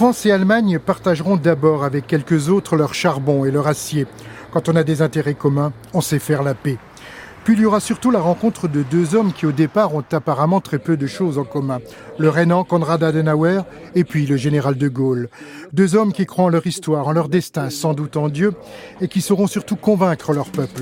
France et Allemagne partageront d'abord avec quelques autres leur charbon et leur acier. Quand on a des intérêts communs, on sait faire la paix. Puis il y aura surtout la rencontre de deux hommes qui au départ ont apparemment très peu de choses en commun. Le Rénan Konrad Adenauer et puis le général de Gaulle. Deux hommes qui croient en leur histoire, en leur destin, sans doute en Dieu, et qui sauront surtout convaincre leur peuple.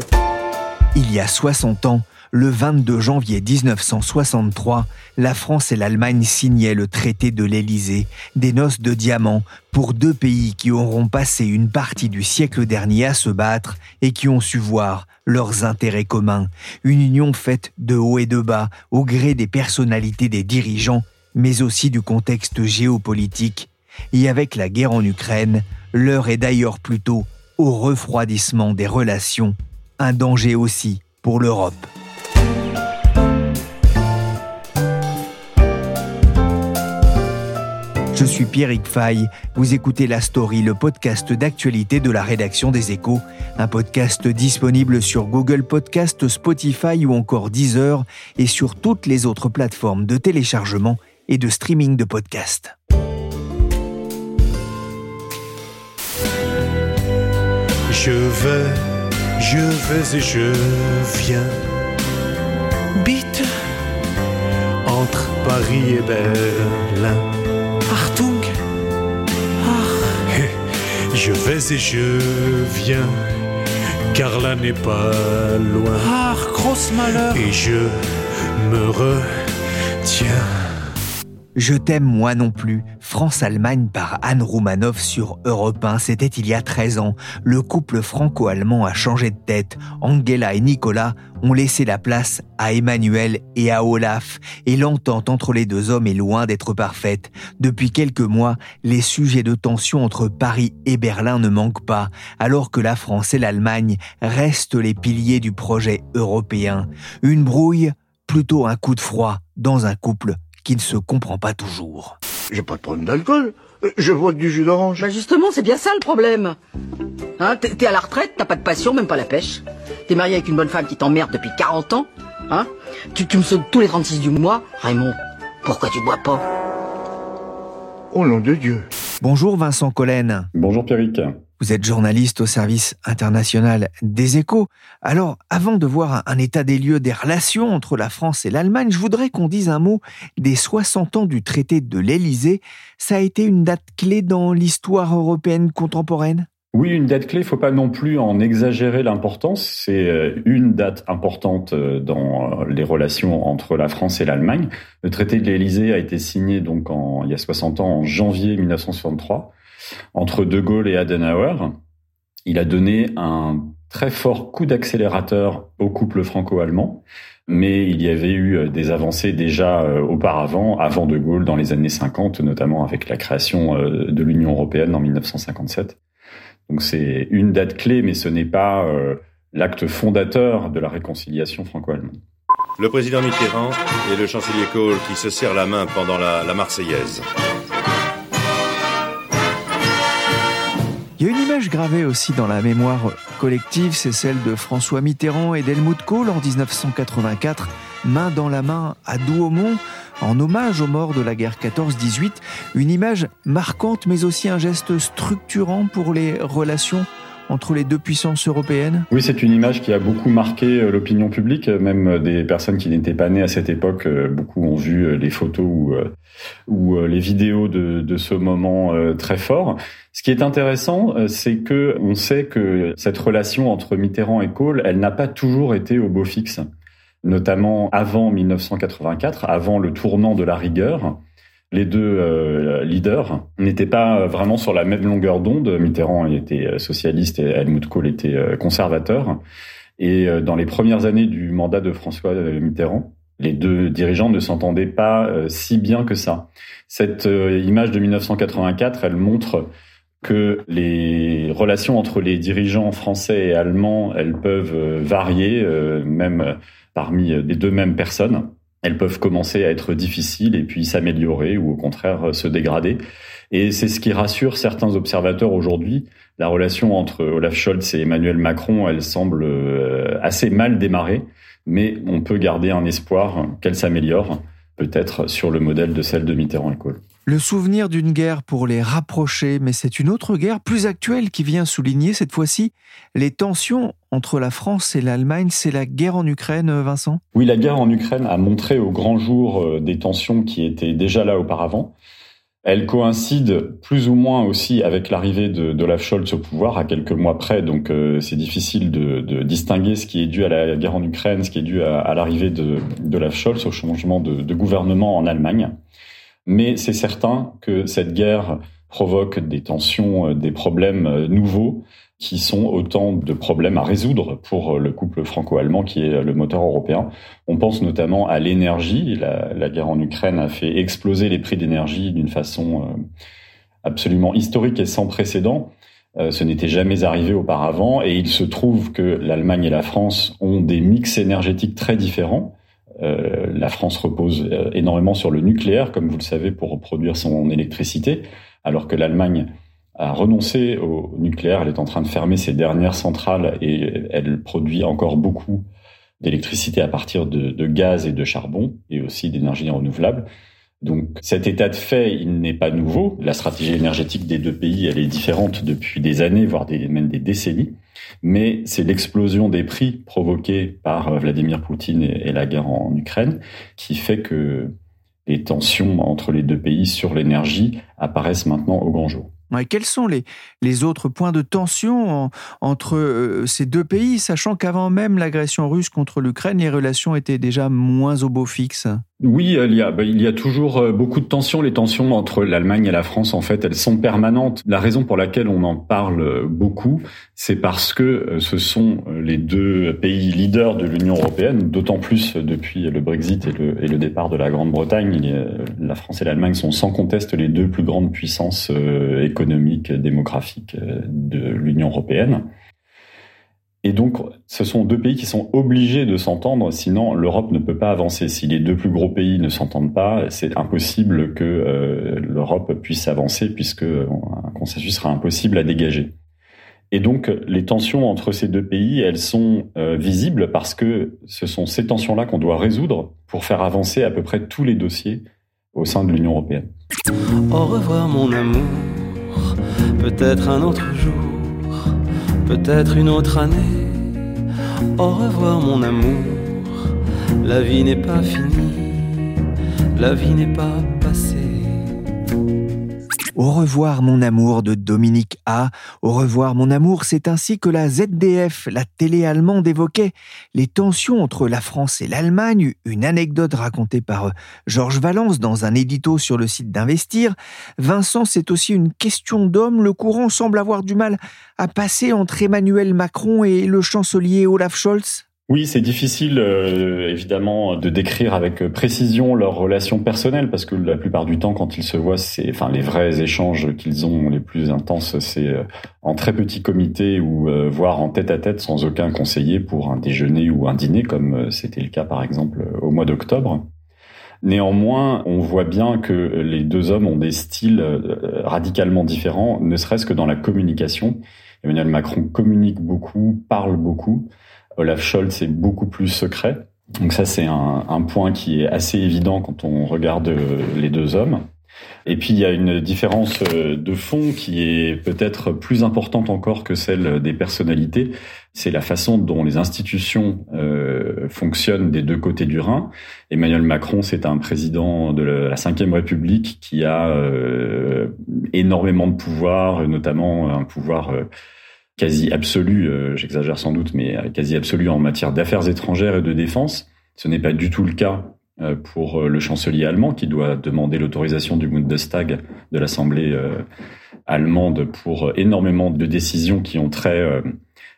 Il y a 60 ans, le 22 janvier 1963, la France et l'Allemagne signaient le traité de l'Élysée, des noces de diamants, pour deux pays qui auront passé une partie du siècle dernier à se battre et qui ont su voir leurs intérêts communs. Une union faite de haut et de bas, au gré des personnalités des dirigeants, mais aussi du contexte géopolitique. Et avec la guerre en Ukraine, l'heure est d'ailleurs plutôt au refroidissement des relations, un danger aussi pour l'Europe. Je suis Pierrick Fay. Vous écoutez La Story, le podcast d'actualité de la rédaction des Échos. Un podcast disponible sur Google Podcast, Spotify ou encore Deezer et sur toutes les autres plateformes de téléchargement et de streaming de podcasts. Je vais, je vais et je viens. Bite entre Paris et Berlin. Je vais et je viens, car là n'est pas loin. Ah, grosse malheur Et je me retiens. Je t'aime moi non plus. France-Allemagne par Anne Roumanoff sur Europe 1. C'était il y a 13 ans. Le couple franco-allemand a changé de tête. Angela et Nicolas ont laissé la place à Emmanuel et à Olaf. Et l'entente entre les deux hommes est loin d'être parfaite. Depuis quelques mois, les sujets de tension entre Paris et Berlin ne manquent pas, alors que la France et l'Allemagne restent les piliers du projet européen. Une brouille, plutôt un coup de froid dans un couple qui ne se comprend pas toujours. J'ai pas de problème d'alcool. Je vois que du jus d'orange. Bah justement, c'est bien ça le problème. Hein, t'es à la retraite, t'as pas de passion, même pas la pêche. T'es marié avec une bonne femme qui t'emmerde depuis 40 ans. Hein tu, tu me sautes tous les 36 du mois. Raymond, pourquoi tu bois pas? Au nom de Dieu. Bonjour Vincent Collen. Bonjour Pierrick. Vous êtes journaliste au service international des échos. Alors, avant de voir un état des lieux des relations entre la France et l'Allemagne, je voudrais qu'on dise un mot des 60 ans du traité de l'Élysée. Ça a été une date clé dans l'histoire européenne contemporaine? Oui, une date clé, il faut pas non plus en exagérer l'importance. C'est euh, une date importante euh, dans euh, les relations entre la France et l'Allemagne. Le traité de l'Élysée a été signé donc il y a 60 ans, en janvier 1963 entre De Gaulle et Adenauer. Il a donné un très fort coup d'accélérateur au couple franco-allemand, mais il y avait eu euh, des avancées déjà euh, auparavant, avant De Gaulle, dans les années 50, notamment avec la création euh, de l'Union européenne en 1957. Donc c'est une date clé, mais ce n'est pas l'acte fondateur de la réconciliation franco-allemande. Le président Mitterrand et le chancelier Kohl qui se serrent la main pendant la, la Marseillaise. Il y a une image gravée aussi dans la mémoire collective, c'est celle de François Mitterrand et d'Helmut Kohl en 1984, main dans la main à Douaumont, en hommage aux morts de la guerre 14-18. Une image marquante, mais aussi un geste structurant pour les relations entre les deux puissances européennes? Oui, c'est une image qui a beaucoup marqué euh, l'opinion publique, même des personnes qui n'étaient pas nées à cette époque. Euh, beaucoup ont vu euh, les photos ou, ou les vidéos de, de ce moment très fort. Ce qui est intéressant, c'est que on sait que cette relation entre Mitterrand et Kohl, elle n'a pas toujours été au beau fixe notamment avant 1984, avant le tournant de la rigueur les deux euh, leaders n'étaient pas vraiment sur la même longueur d'onde. Mitterrand était euh, socialiste et Helmut Kohl était euh, conservateur. Et dans les premières années du mandat de François Mitterrand, Les deux dirigeants ne s'entendaient pas si bien que ça. Cette image de 1984, elle montre que les relations entre les dirigeants français et allemands, elles peuvent varier, même parmi les deux mêmes personnes elles peuvent commencer à être difficiles et puis s'améliorer ou au contraire se dégrader. Et c'est ce qui rassure certains observateurs aujourd'hui. La relation entre Olaf Scholz et Emmanuel Macron, elle semble euh, assez mal démarrer, mais on peut garder un espoir qu'elle s'améliore, peut-être sur le modèle de celle de Mitterrand et Kohl. Le souvenir d'une guerre pour les rapprocher, mais c'est une autre guerre plus actuelle qui vient souligner cette fois-ci les tensions entre la France et l'Allemagne. C'est la guerre en Ukraine, Vincent? Oui, la guerre en Ukraine a montré au grand jour euh, des tensions qui étaient déjà là auparavant. Elle coïncide plus ou moins aussi avec l'arrivée de d'Olaf Scholz au pouvoir à quelques mois près, donc euh, c'est difficile de, distinguer ce qui est dû à la guerre en Ukraine, ce qui est dû à, l'arrivée de d'Olaf Scholz, au changement de gouvernement en Allemagne. Mais c'est certain que cette guerre provoque des tensions, euh, des problèmes euh, nouveaux qui sont autant de problèmes à résoudre pour euh, le couple franco-allemand qui est le moteur européen. On pense notamment à l'énergie. La, guerre en Ukraine a fait exploser les prix d'énergie d'une façon absolument historique et sans précédent. Ce n'était jamais arrivé auparavant et il se trouve que l'Allemagne et la France ont des mix énergétiques très différents. Euh, la France repose euh, énormément sur le nucléaire, comme vous le savez, pour produire son électricité, alors que l'Allemagne a renoncé au nucléaire. Elle est en train de fermer ses dernières centrales et elle produit encore beaucoup d'électricité à partir de, gaz et de charbon et aussi d'énergie renouvelable. Donc cet état de fait, il n'est pas nouveau. La stratégie énergétique des deux pays, elle est différente depuis des années, voire même des décennies. Mais c'est l'explosion des prix provoquée par euh, Vladimir Poutine et, la guerre en Ukraine qui fait que les tensions entre les deux pays sur l'énergie apparaissent maintenant au grand jour. Quels sont les, les autres points de tension entre euh, ces deux pays, sachant qu'avant même l'agression russe contre l'Ukraine, les relations étaient déjà moins au beau fixe? Oui, il y a, bah, il y a toujours euh, beaucoup de tensions. Les tensions entre l'Allemagne et la France, en fait, elles sont permanentes. La raison pour laquelle on en parle euh, beaucoup, c'est parce que ce sont les deux pays leaders de l'Union européenne, d'autant plus depuis le Brexit et le, et le départ de la Grande-Bretagne. La France et l'Allemagne sont sans conteste les deux plus grandes puissances économiques, démographiques de l'Union européenne. Et donc, ce sont deux pays qui sont obligés de s'entendre, sinon l'Europe ne peut pas avancer. Si les deux plus gros pays ne s'entendent pas, c'est impossible que euh, l'Europe puisse avancer, puisque un consensus sera impossible à dégager. Et donc, les tensions entre ces deux pays, elles sont euh, visibles parce que ce sont ces tensions-là qu'on doit résoudre pour faire avancer à peu près tous les dossiers au sein de l'Union européenne. Au revoir mon amour, peut-être un autre jour peut-être une autre année. Au revoir mon amour, la vie n'est pas finie, la vie n'est pas. Au revoir mon amour de Dominique A. Au revoir mon amour, c'est ainsi que la ZDF, la télé allemande, évoquait les tensions entre la France et l'Allemagne. Une anecdote racontée par euh, Georges Valence dans un édito sur le site d'Investir. Vincent, c'est aussi une question d'homme. Le courant semble avoir du mal à passer entre Emmanuel Macron et le chancelier Olaf Scholz. Oui, c'est difficile euh, évidemment de décrire avec précision leurs relations personnelles parce que la plupart du temps, quand ils se voient, c'est enfin les vrais échanges qu'ils ont les plus intenses, c'est euh, en très petit comité ou euh, voire en tête à tête sans aucun conseiller pour un déjeuner ou un dîner, comme c'était le cas par exemple au mois d'octobre. Néanmoins, on voit bien que les deux hommes ont des styles radicalement différents, ne serait-ce que dans la communication. Emmanuel Macron communique beaucoup, parle beaucoup. Olaf Scholz est beaucoup plus secret. Donc ça, c'est un, point qui est assez évident quand on regarde euh, les deux hommes. Et puis il y a une différence euh, de fond qui est peut-être plus importante encore que celle des personnalités. C'est la façon dont les institutions euh, fonctionnent des deux côtés du Rhin. Emmanuel Macron, c'est un président de la Ve République qui a énormément de pouvoir, notamment un pouvoir quasi absolue, euh, j'exagère sans doute, mais euh, quasi absolue en matière d'affaires étrangères et de défense. Ce n'est pas du tout le cas euh, pour le chancelier allemand qui doit demander l'autorisation du Bundestag de l'Assemblée allemande pour énormément de décisions qui ont trait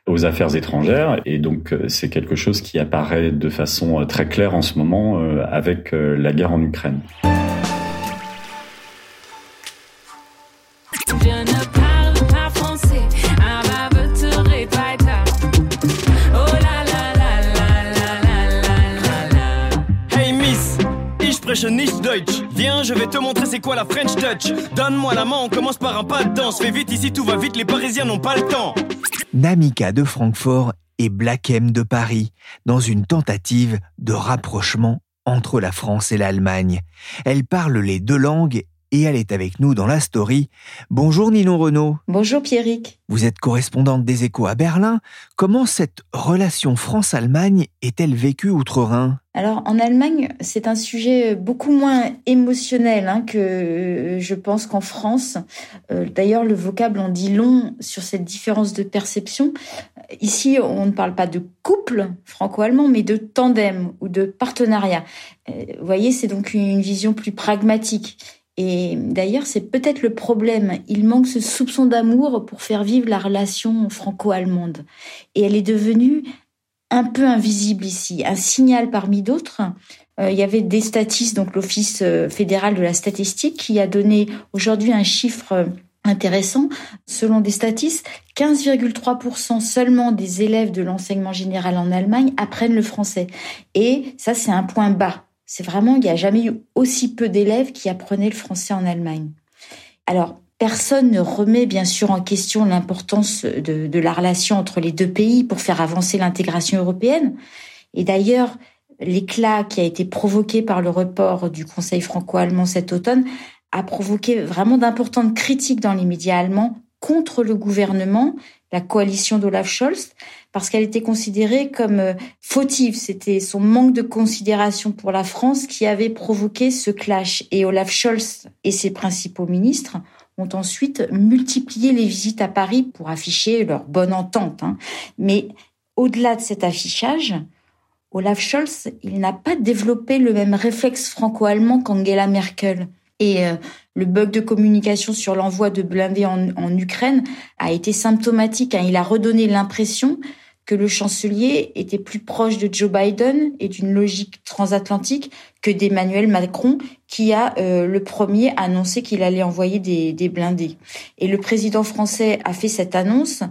aux affaires étrangères. Et donc, c'est quelque chose qui apparaît de façon très claire en ce moment avec la guerre en Ukraine. Deutsch. Viens, je vais te montrer c'est quoi la French Touch. Donne-moi la main, on commence par un pas de danse. Fais vite ici, tout va vite, les Parisiens n'ont pas le temps. Namika de Francfort et Black M de Paris, dans une tentative de rapprochement entre la France et l'Allemagne. Elles parlent les deux langues et elle est avec nous dans la story. Bonjour Ninon Renaud. Bonjour Pierrick. Vous êtes correspondante des échos à Berlin. Comment cette relation France-Allemagne est-elle vécue outre-Rhin? Alors en Allemagne, c'est un sujet beaucoup moins émotionnel hein, que euh, je pense qu'en France. Euh, d'ailleurs, le vocable en dit long sur cette différence de perception. Ici, on ne parle pas de couple franco-allemand, mais de tandem ou de partenariat. Euh, vous voyez, c'est donc une vision plus pragmatique. Et d'ailleurs, c'est peut-être le problème. Il manque ce soupçon d'amour pour faire vivre la relation franco-allemande. Et elle est devenue un peu invisible ici, un signal parmi d'autres. Euh, il y avait des statistes, donc l'Office euh, fédéral de la statistique, qui a donné aujourd'hui un chiffre euh, intéressant. Selon des statistes, 15,3% seulement des élèves de l'enseignement général en Allemagne apprennent le français. Et ça, c'est un point bas c'est vraiment, il n'y a jamais eu aussi peu d'élèves qui apprenaient le français en Allemagne. Alors, personne ne remet bien sûr en question l'importance de, la relation entre les deux pays pour faire avancer l'intégration européenne. Et d'ailleurs, l'éclat qui a été provoqué par le report du Conseil franco-allemand cet automne a provoqué vraiment d'importantes critiques dans les médias allemands contre le gouvernement, la coalition d'Olaf Scholz, parce qu'elle était considérée comme euh, fautive. C'était son manque de considération pour la France qui avait provoqué ce clash. Et Olaf Scholz et ses principaux ministres ont ensuite multiplié les visites à Paris pour afficher leur bonne entente. Hein. Mais au-delà de cet affichage, Olaf Scholz, il n'a pas développé le même réflexe franco-allemand qu'Angela Merkel. Et euh, le bug de communication sur l'envoi de blindés en, Ukraine a été symptomatique. Hein. Il a redonné l'impression que le chancelier était plus proche de Joe Biden et d'une logique transatlantique que d'Emmanuel Macron, qui a euh, le premier annoncé qu'il allait envoyer des, des blindés. Et le président français a fait cette annonce.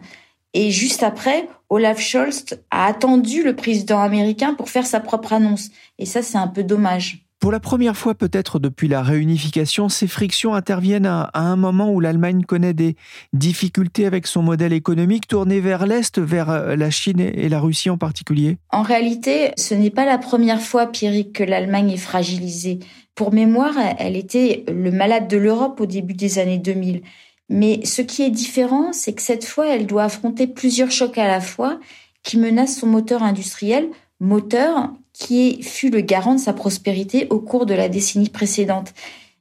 Et juste après, Olaf Scholz a attendu le président américain pour faire sa propre annonce. Et ça, c'est un peu dommage. Pour la première fois peut-être depuis la réunification, ces frictions interviennent à, un moment où l'Allemagne connaît des difficultés avec son modèle économique tourné vers l'Est, vers euh, la Chine et la Russie en particulier. En réalité, ce n'est pas la première fois, Pierrick, que l'Allemagne est fragilisée. Pour mémoire, elle était le malade de l'Europe au début des années 2000. Mais ce qui est différent, c'est que cette fois, elle doit affronter plusieurs chocs à la fois qui menacent son moteur industriel, moteur qui fut le garant de sa prospérité au cours de la décennie précédente.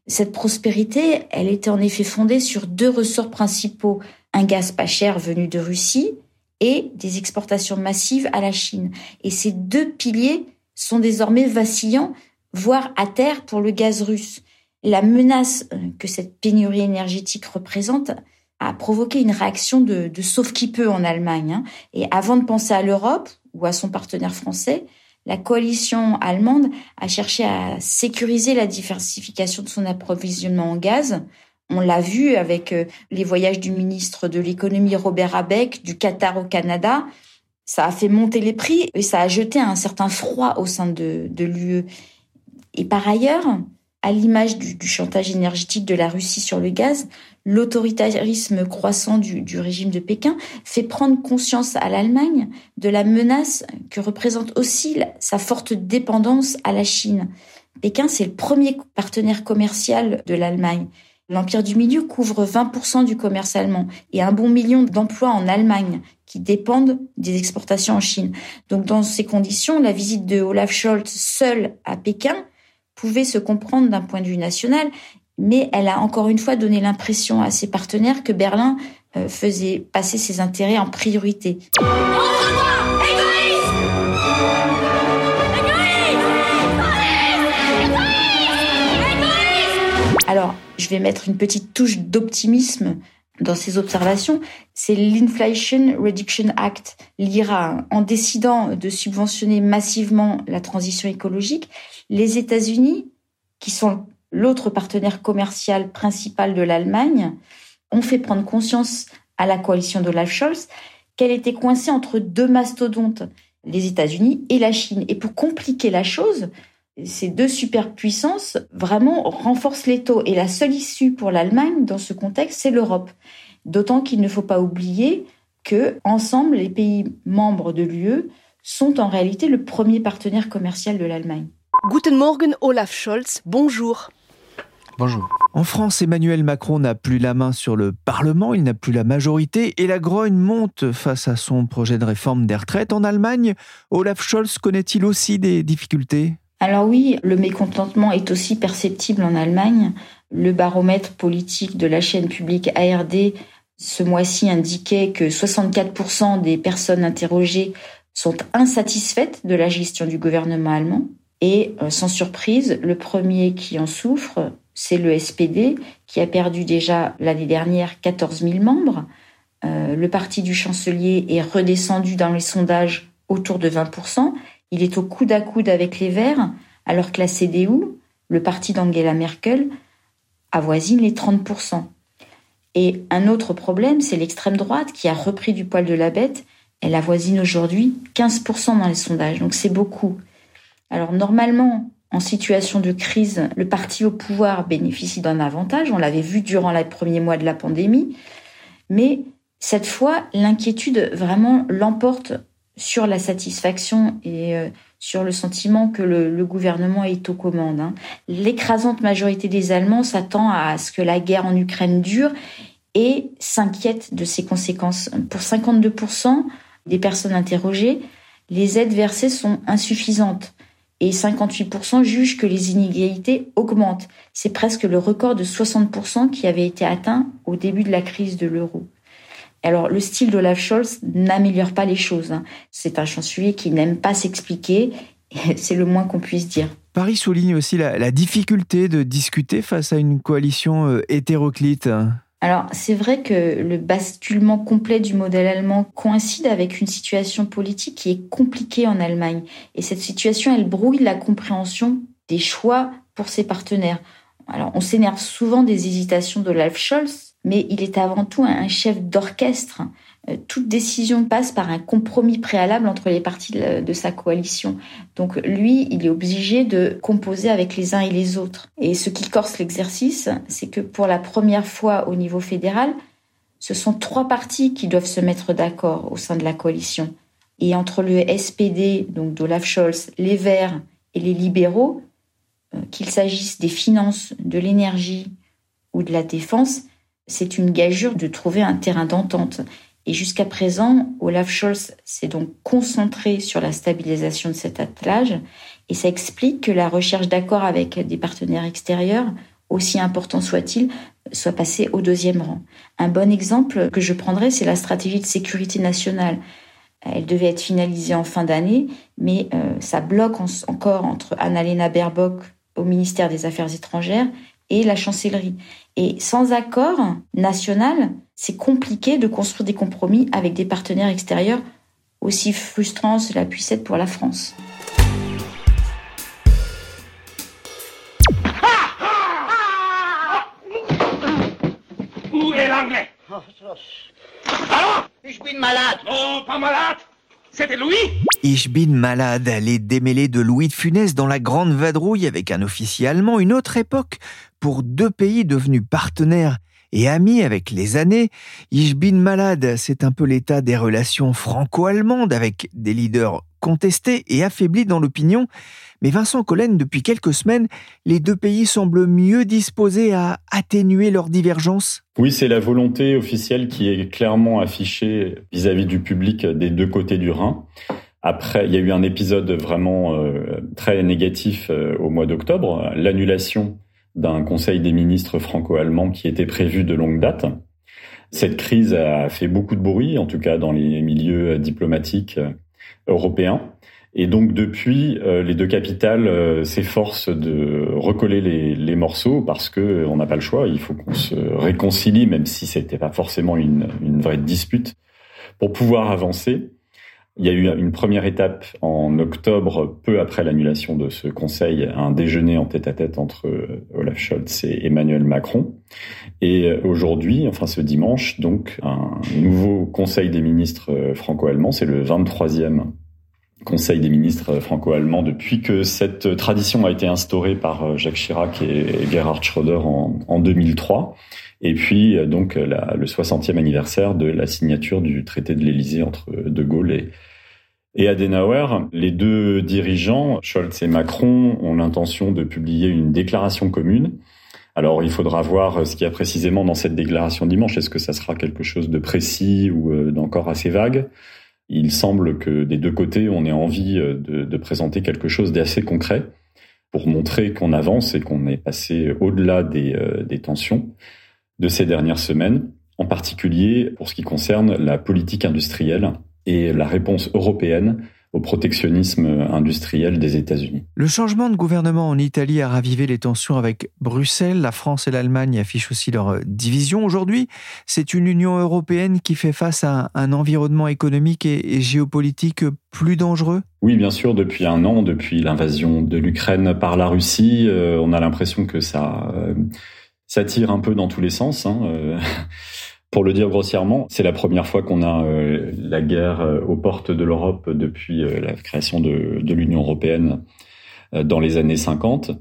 Cette prospérité, elle était en effet fondée sur deux ressorts principaux, un gaz pas cher venu de Russie et des exportations massives à la Chine. Et ces deux piliers sont désormais vacillants, voire à terre pour le gaz russe. La menace euh, que cette pénurie énergétique représente a provoqué une réaction de, sauve qui peut en Allemagne. Hein. Et avant de penser à l'Europe ou à son partenaire français, la coalition allemande a cherché à sécuriser la diversification de son approvisionnement en gaz. On l'a vu avec euh, les voyages du ministre de l'économie Robert Abeck du Qatar au Canada. Ça a fait monter les prix et ça a jeté un certain froid au sein de, de l'UE. Et par ailleurs, à l'image du, chantage énergétique de la Russie sur le gaz, l'autoritarisme croissant du, régime de Pékin fait prendre conscience à l'Allemagne de la menace que représente aussi sa forte dépendance à la Chine. Pékin, c'est le premier partenaire commercial de l'Allemagne. L'Empire du Milieu couvre 20% du commerce allemand et un bon million d'emplois en Allemagne qui dépendent des exportations en Chine. Donc dans ces conditions, la visite de Olaf Scholz seul à Pékin pouvait se comprendre d'un point de vue national, mais elle a encore une fois donné l'impression à ses partenaires que Berlin euh, faisait passer ses intérêts en priorité. Alors, je vais mettre une petite touche d'optimisme dans ses observations, c'est l'Inflation Reduction Act, l'IRA. En décidant de subventionner massivement la transition écologique, les États-Unis, qui sont l'autre partenaire commercial principal de l'Allemagne, ont fait prendre conscience à la coalition de Scholz qu'elle était coincée entre deux mastodontes, les États-Unis et la Chine. Et pour compliquer la chose, ces deux superpuissances vraiment renforcent les taux. Et la seule issue pour l'Allemagne dans ce contexte, c'est l'Europe. D'autant qu'il ne faut pas oublier que, ensemble, les pays membres de l'UE sont en réalité le premier partenaire commercial de l'Allemagne. Guten Morgen, Olaf Scholz. Bonjour. Bonjour. En France, Emmanuel Macron n'a plus la main sur le Parlement, il n'a plus la majorité et la grogne monte face à son projet de réforme des retraites. En Allemagne, Olaf Scholz connaît-il aussi des difficultés? Alors oui, le mécontentement est aussi perceptible en Allemagne. Le baromètre politique de la chaîne publique ARD ce mois-ci indiquait que 64% des personnes interrogées sont insatisfaites de la gestion du gouvernement allemand. Et euh, sans surprise, le premier qui en souffre, c'est le SPD, qui a perdu déjà l'année dernière 14 000 membres. Euh, le parti du chancelier est redescendu dans les sondages autour de 20 il est au coude à coude avec les Verts, alors que la CDU, le parti d'Angela Merkel, avoisine les 30%. Et un autre problème, c'est l'extrême droite qui a repris du poil de la bête. Elle avoisine aujourd'hui 15% dans les sondages, donc c'est beaucoup. Alors normalement, en situation de crise, le parti au pouvoir bénéficie d'un avantage. On l'avait vu durant les premiers mois de la pandémie. Mais cette fois, l'inquiétude vraiment l'emporte sur la satisfaction et euh, sur le sentiment que le, gouvernement est aux commandes. Hein. L'écrasante majorité des Allemands s'attend à ce que la guerre en Ukraine dure et s'inquiète de ses conséquences. Pour 52% des personnes interrogées, les aides versées sont insuffisantes et 58% jugent que les inégalités augmentent. C'est presque le record de 60% qui avait été atteint au début de la crise de l'euro. Alors, le style d'Olaf Scholz n'améliore pas les choses. Hein. C'est un chancelier qui n'aime pas s'expliquer. C'est le moins qu'on puisse dire. Paris souligne aussi la, difficulté de discuter face à une coalition euh, hétéroclite. Alors, c'est vrai que le basculement complet du modèle allemand coïncide avec une situation politique qui est compliquée en Allemagne. Et cette situation, elle brouille la compréhension des choix pour ses partenaires. Alors, on s'énerve souvent des hésitations d'Olaf Scholz, mais il est avant tout un chef d'orchestre. Euh, toute décision passe par un compromis préalable entre les partis de sa coalition. Donc lui, il est obligé de composer avec les uns et les autres. Et ce qui corse l'exercice, c'est que pour la première fois au niveau fédéral, ce sont trois partis qui doivent se mettre d'accord au sein de la coalition. Et entre le SPD, donc d'Olaf Scholz, les Verts et les libéraux, euh, qu'il s'agisse des finances, de l'énergie ou de la défense, c'est une gageure de trouver un terrain d'entente. Et jusqu'à présent, Olaf Scholz s'est donc concentré sur la stabilisation de cet attelage et ça explique que la recherche d'accord avec des partenaires extérieurs, aussi important soit-il, soit passée au deuxième rang. Un bon exemple que je prendrais, c'est la stratégie de sécurité nationale. Elle devait être finalisée en fin d'année, mais euh, ça bloque encore entre Annalena Baerbock au ministère des Affaires étrangères et la chancellerie. Et sans accord national, c'est compliqué de construire des compromis avec des partenaires extérieurs, aussi frustrant cela puisse être pour la France. Où est l'anglais? Allons Je suis malade. Oh, pas malade? C'était Louis? Ich bin malade, les démêlés de Louis de Funès dans la grande vadrouille avec un officier allemand, une autre époque pour deux pays devenus partenaires et amis avec les années. Ich bin malade, c'est un peu l'état des relations franco-allemandes avec des leaders contestés et affaiblis dans l'opinion. Mais Vincent Collen, depuis quelques semaines, les deux pays semblent mieux disposés à atténuer leurs divergences. Oui, c'est la volonté officielle qui est clairement affichée vis-à-vis du public des deux côtés du Rhin. Après, il y a eu un épisode vraiment euh, très négatif euh, au mois d'octobre, l'annulation d'un conseil des ministres franco-allemands qui était prévu de longue date. Cette crise a fait beaucoup de bruit, en tout cas dans les milieux diplomatiques européens. Et donc depuis, euh, les deux capitales euh, s'efforcent de recoller les, morceaux parce que on n'a pas le choix. Il faut qu'on se réconcilie, même si c'était pas forcément une vraie dispute, pour pouvoir avancer. Il y a eu une première étape en octobre, peu après l'annulation de ce conseil, un déjeuner en tête-à-tête entre Olaf Scholz et Emmanuel Macron. Et aujourd'hui, enfin ce dimanche, donc un nouveau conseil des ministres franco-allemands, c'est le 23e Conseil des ministres franco-allemands depuis que cette tradition a été instaurée par Jacques Chirac et Gerhard Schröder en, en 2003. Et puis donc la, le 60e anniversaire de la signature du traité de l'Élysée entre De Gaulle et, et Adenauer. Les deux dirigeants, Scholz et Macron, ont l'intention de publier une déclaration commune. Alors il faudra voir ce qu'il y a précisément dans cette déclaration dimanche. Est-ce que ça sera quelque chose de précis ou d'encore assez vague? Il semble que des deux côtés, on ait envie euh, de, présenter quelque chose d'assez concret pour montrer qu'on avance et qu'on est passé au-delà des, euh, des tensions de ces dernières semaines, en particulier pour ce qui concerne la politique industrielle et la réponse européenne au protectionnisme industriel des États-Unis. Le changement de gouvernement en Italie a ravivé les tensions avec Bruxelles. La France et l'Allemagne affichent aussi leur division. Aujourd'hui, c'est une Union européenne qui fait face à un environnement économique et géopolitique plus dangereux Oui, bien sûr. Depuis un an, depuis l'invasion de l'Ukraine par la Russie, euh, on a l'impression que ça, euh, ça tire un peu dans tous les sens. Hein, euh. Pour le dire grossièrement, c'est la première fois qu'on a euh, la guerre euh, aux portes de l'Europe depuis euh, la création de, l'Union européenne dans les années 50.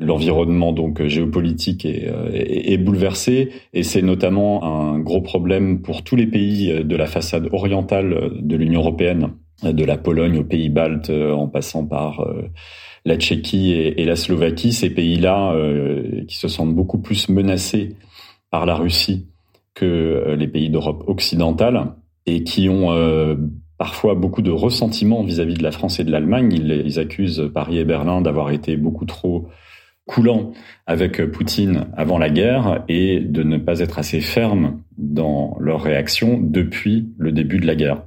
L'environnement donc géopolitique est, bouleversé et c'est notamment un gros problème pour tous les pays de la façade orientale de l'Union européenne, de la Pologne aux pays baltes en passant par la Tchéquie et, et la Slovaquie. Ces pays-là qui se sentent beaucoup plus menacés par la Russie que les pays d'Europe occidentale et qui ont euh, parfois beaucoup de ressentiment vis-à-vis de la France et de l'Allemagne. Ils, ils, accusent Paris et Berlin d'avoir été beaucoup trop coulants avec Poutine avant la guerre et de ne pas être assez fermes dans leur réaction depuis le début de la guerre,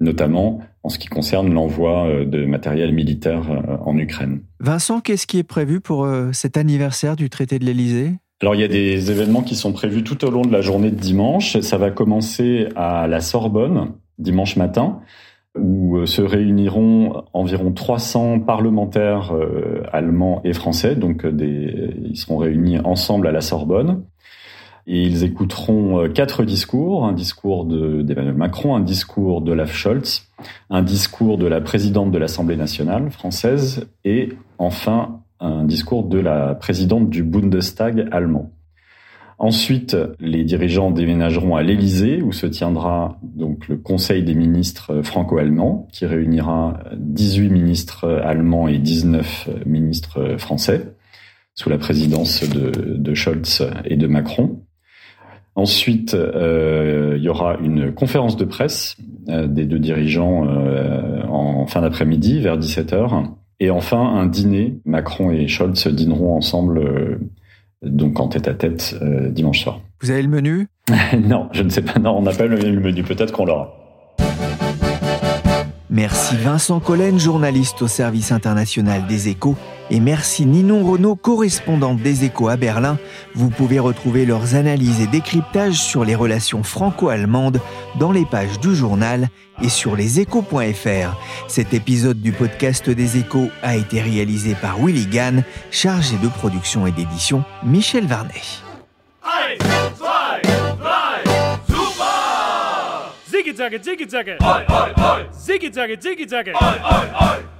notamment en ce qui concerne l'envoi de matériel militaire en Ukraine. Vincent, qu'est-ce qui est prévu pour cet anniversaire du traité de l'Élysée? Alors il y a des événements qui sont prévus tout au long de la journée de dimanche. Ça va commencer à la Sorbonne dimanche matin où se réuniront environ 300 parlementaires euh, allemands et français. Donc des, ils seront réunis ensemble à la Sorbonne. Et ils écouteront quatre discours, un discours d'Emmanuel Macron, un discours de Olaf Scholz, un discours de la présidente de l'Assemblée nationale française et enfin un discours de la présidente du Bundestag allemand. Ensuite, les dirigeants déménageront à l'Élysée où se tiendra donc le Conseil des ministres franco-allemands qui réunira 18 ministres allemands et 19 ministres français sous la présidence de, Scholz et de Macron. Ensuite, euh, il y aura une conférence de presse euh, des deux dirigeants euh, en fin d'après-midi vers 17 heures et enfin, un dîner. Macron et Scholz dîneront ensemble, euh, donc en tête à tête, euh, dimanche soir. Vous avez le menu? Non, je ne sais pas. Non, on n'a pas le menu. Peut-être qu'on l'aura. Merci Vincent Collen, journaliste au service international des échos. Et merci Ninon Renaud, correspondante des échos à Berlin. Vous pouvez retrouver leurs analyses et décryptages sur les relations franco-allemandes dans les pages du journal et sur leséchos.fr. Cet épisode du podcast des échos a été réalisé par Willy Gann, chargé de production et d'édition Michel Varnet. Ziggy zaggy, ziggy zaggy. Oi, oi, oi. Ziggy zaggy, ziggy zaggy. Oi, oi, oi.